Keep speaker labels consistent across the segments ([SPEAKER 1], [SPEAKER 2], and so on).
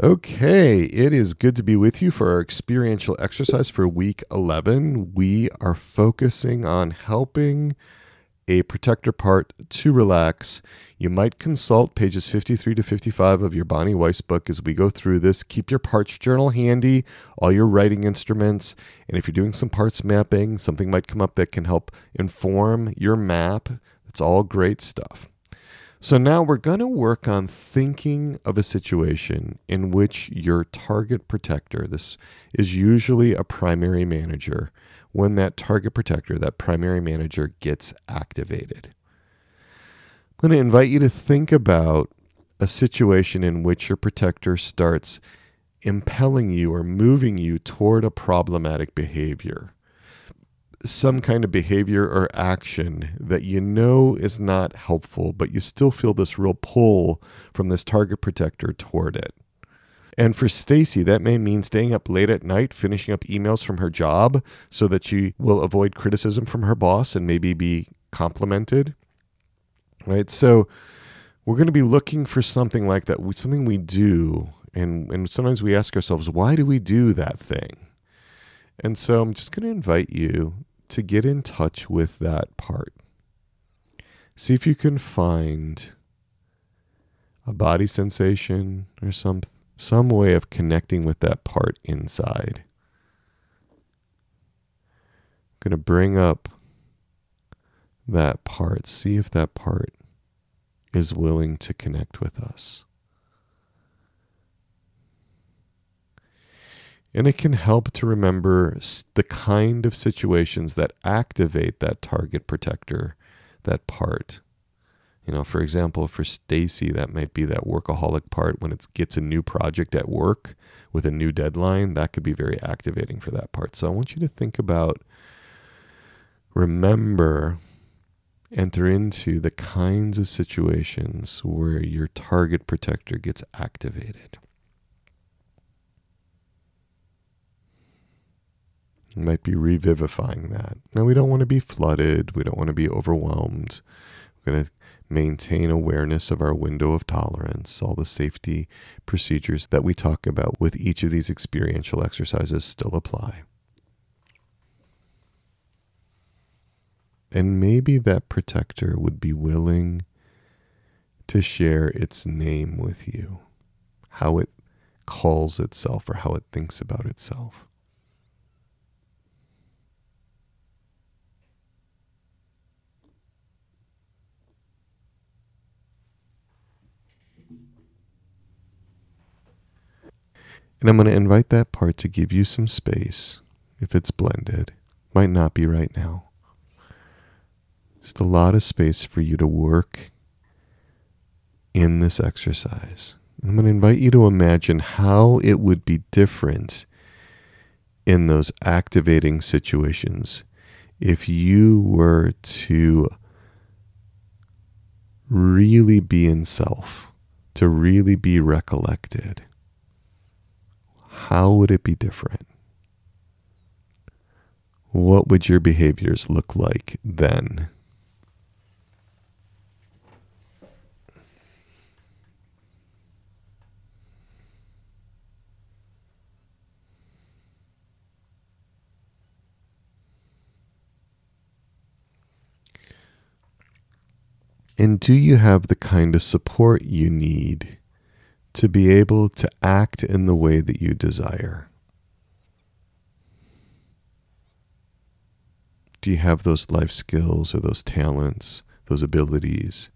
[SPEAKER 1] Okay, it is good to be with you for our experiential exercise for week 11. We are focusing on helping a protector part to relax. You might consult pages 53 to 55 of your Bonnie Weiss book as we go through this. Keep your parts journal handy, all your writing instruments, and if you're doing some parts mapping, something might come up that can help inform your map. It's all great stuff. So now we're going to work on thinking of a situation in which your target protector, this is usually a primary manager, when that target protector, that primary manager gets activated. I'm going to invite you to think about a situation in which your protector starts impelling you or moving you toward a problematic behavior some kind of behavior or action that you know is not helpful, but you still feel this real pull from this target protector toward it. And for Stacy, that may mean staying up late at night, finishing up emails from her job so that she will avoid criticism from her boss and maybe be complimented. Right? So we're going to be looking for something like that, something we do. And, and sometimes we ask ourselves, why do we do that thing? And so I'm just going to invite you to get in touch with that part. See if you can find a body sensation or some some way of connecting with that part inside. I'm going to bring up that part, see if that part is willing to connect with us. And it can help to remember the kind of situations that activate that target protector, that part. You know, for example, for Stacy, that might be that workaholic part when it gets a new project at work with a new deadline. That could be very activating for that part. So I want you to think about, remember, enter into the kinds of situations where your target protector gets activated. You might be revivifying that. Now, we don't want to be flooded. We don't want to be overwhelmed. We're going to maintain awareness of our window of tolerance. All the safety procedures that we talk about with each of these experiential exercises still apply. And maybe that protector would be willing to share its name with you, how it calls itself or how it thinks about itself. And I'm going to invite that part to give you some space if it's blended. Might not be right now. Just a lot of space for you to work in this exercise. I'm going to invite you to imagine how it would be different in those activating situations if you were to really be in self, to really be recollected how would it be different? What would your behaviors look like then? And do you have the kind of support you need to be able to act in the way that you desire? Do you have those life skills or those talents, those abilities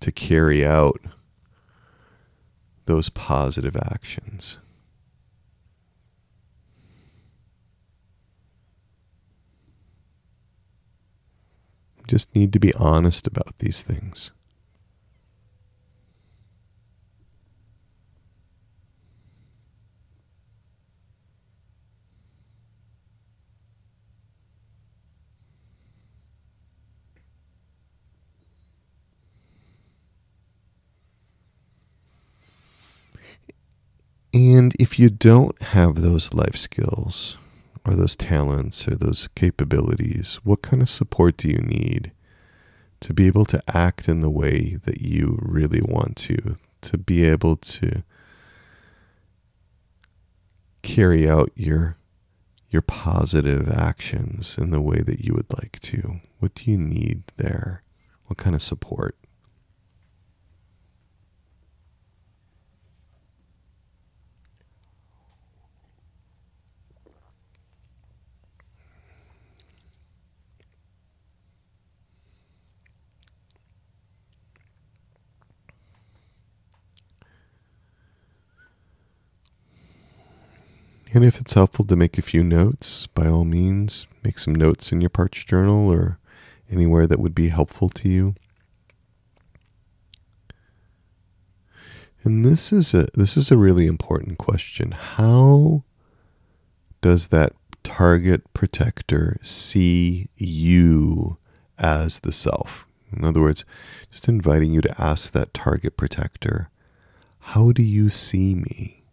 [SPEAKER 1] to carry out those positive actions? just need to be honest about these things. And if you don't have those life skills or those talents or those capabilities, what kind of support do you need to be able to act in the way that you really want to? To be able to carry out your your positive actions in the way that you would like to. What do you need there? What kind of support? And if it's helpful to make a few notes, by all means, make some notes in your parts journal or anywhere that would be helpful to you. And this is a this is a really important question. How does that target protector see you as the self? In other words, just inviting you to ask that target protector, how do you see me?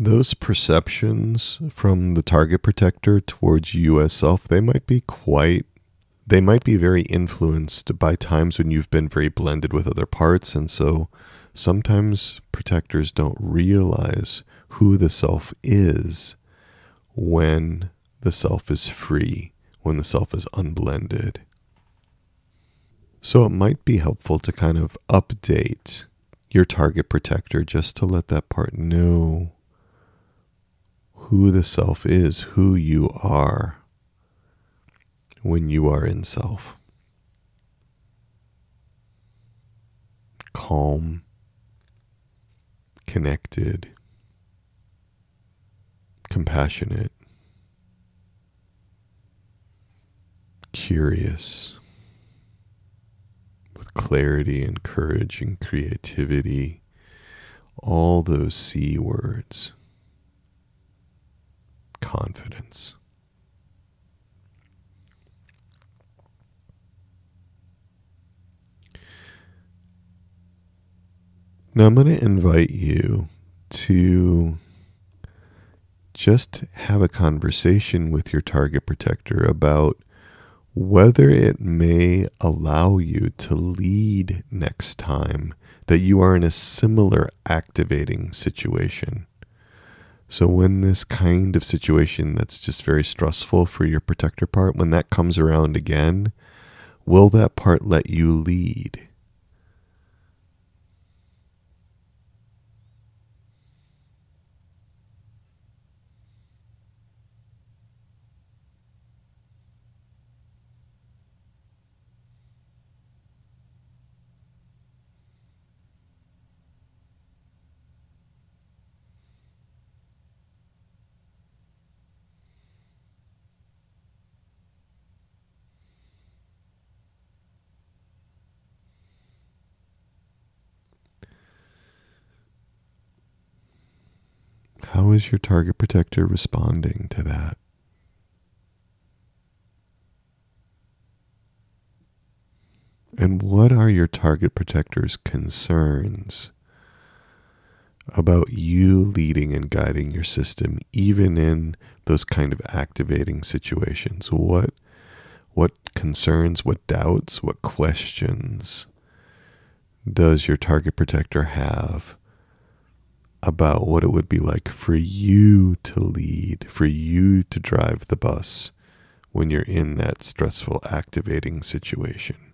[SPEAKER 1] Those perceptions from the target protector towards you as self, they might be quite they might be very influenced by times when you've been very blended with other parts and so sometimes protectors don't realize who the self is when the self is free, when the self is unblended. So it might be helpful to kind of update your target protector just to let that part know who the self is, who you are when you are in self. Calm, connected, compassionate, curious, with clarity and courage and creativity, all those C words confidence. Now, I'm going to invite you to just have a conversation with your target protector about whether it may allow you to lead next time that you are in a similar activating situation. So when this kind of situation that's just very stressful for your protector part, when that comes around again, will that part let you lead? How is your target protector responding to that? And what are your target protector's concerns about you leading and guiding your system, even in those kind of activating situations? What, what concerns, what doubts, what questions does your target protector have about what it would be like for you to lead, for you to drive the bus when you're in that stressful, activating situation.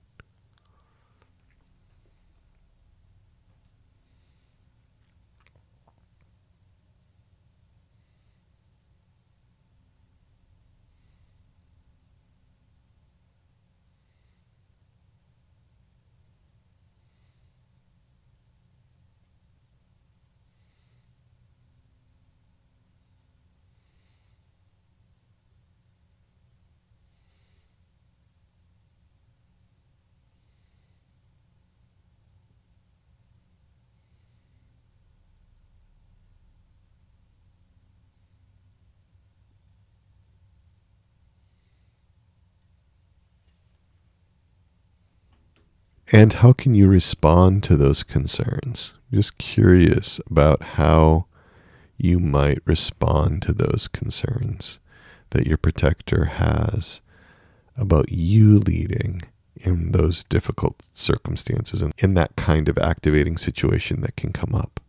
[SPEAKER 1] And how can you respond to those concerns? Just curious about how you might respond to those concerns that your protector has about you leading in those difficult circumstances and in that kind of activating situation that can come up.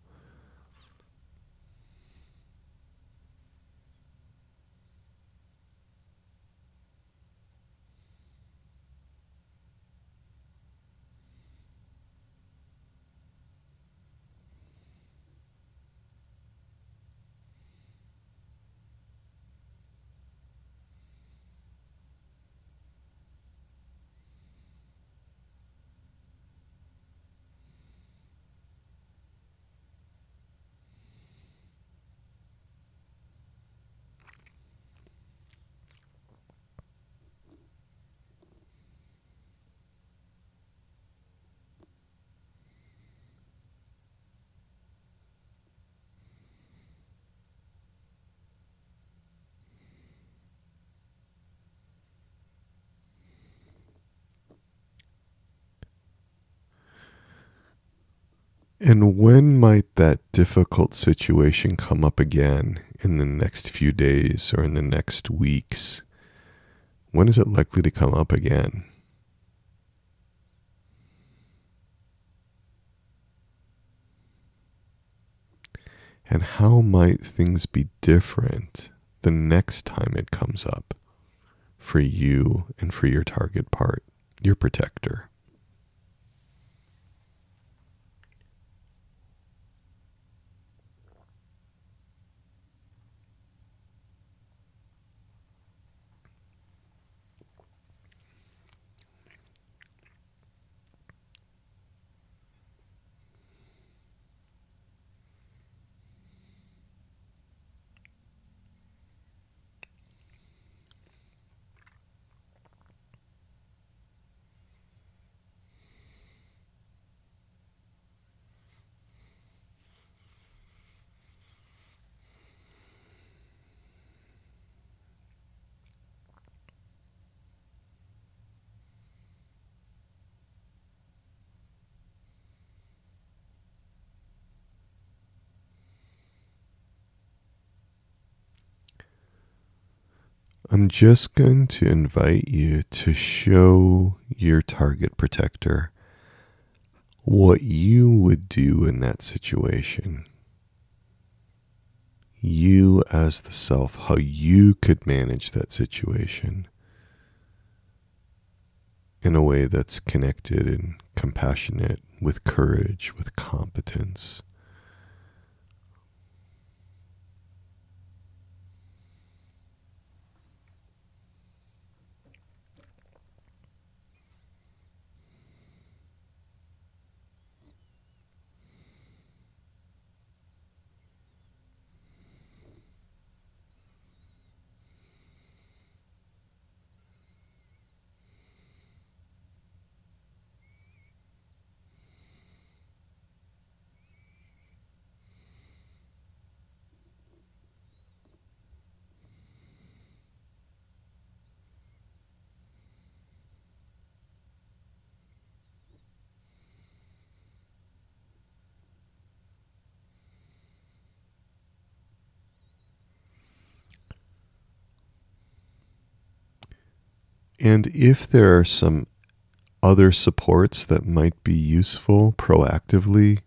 [SPEAKER 1] And when might that difficult situation come up again in the next few days or in the next weeks? When is it likely to come up again? And how might things be different the next time it comes up for you and for your target part, your protector? I'm just going to invite you to show your target protector what you would do in that situation. You, as the self, how you could manage that situation in a way that's connected and compassionate, with courage, with competence. And if there are some other supports that might be useful proactively,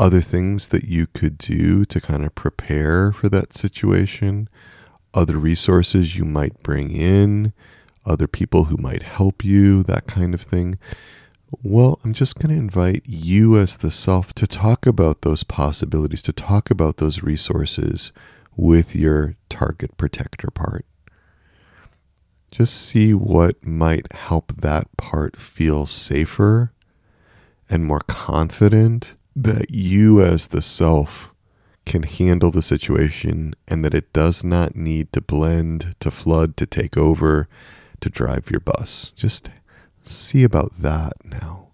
[SPEAKER 1] other things that you could do to kind of prepare for that situation, other resources you might bring in, other people who might help you, that kind of thing. Well, I'm just going to invite you as the self to talk about those possibilities, to talk about those resources with your target protector part. Just see what might help that part feel safer and more confident that you, as the self, can handle the situation and that it does not need to blend, to flood, to take over, to drive your bus. Just see about that now.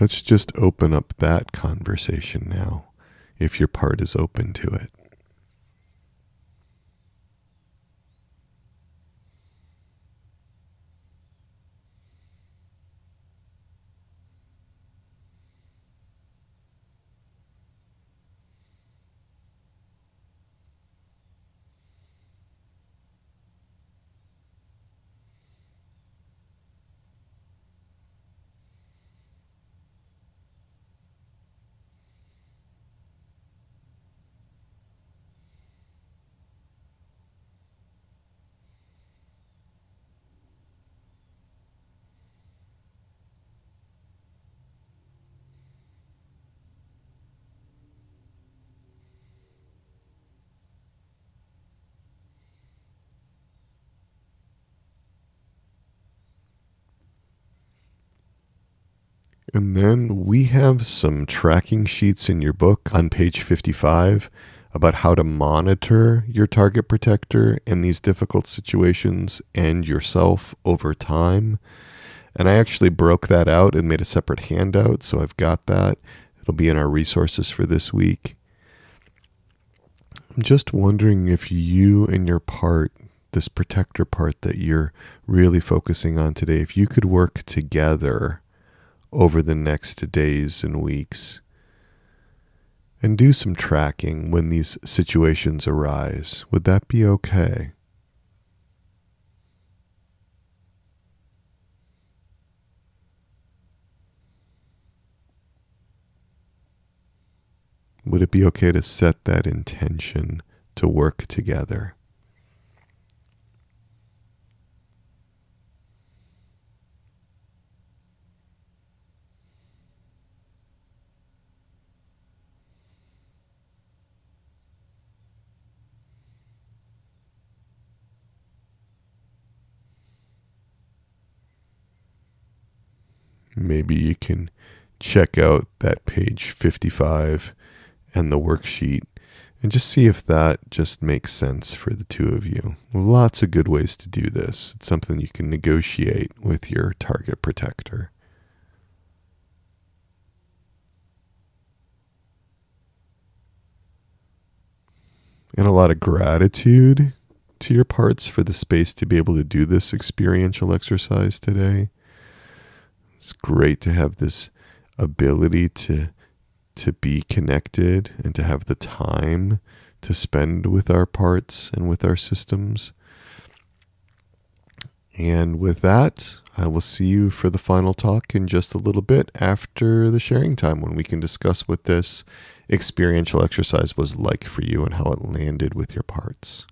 [SPEAKER 1] Let's just open up that conversation now if your part is open to it. And then we have some tracking sheets in your book on page 55 about how to monitor your target protector in these difficult situations and yourself over time. And I actually broke that out and made a separate handout, so I've got that. It'll be in our resources for this week. I'm just wondering if you and your part, this protector part that you're really focusing on today, if you could work together over the next days and weeks and do some tracking when these situations arise. Would that be okay? Would it be okay to set that intention to work together? Maybe you can check out that page 55 and the worksheet and just see if that just makes sense for the two of you. Lots of good ways to do this. It's something you can negotiate with your target protector. And a lot of gratitude to your parts for the space to be able to do this experiential exercise today. It's great to have this ability to to be connected and to have the time to spend with our parts and with our systems. And with that, I will see you for the final talk in just a little bit after the sharing time when we can discuss what this experiential exercise was like for you and how it landed with your parts.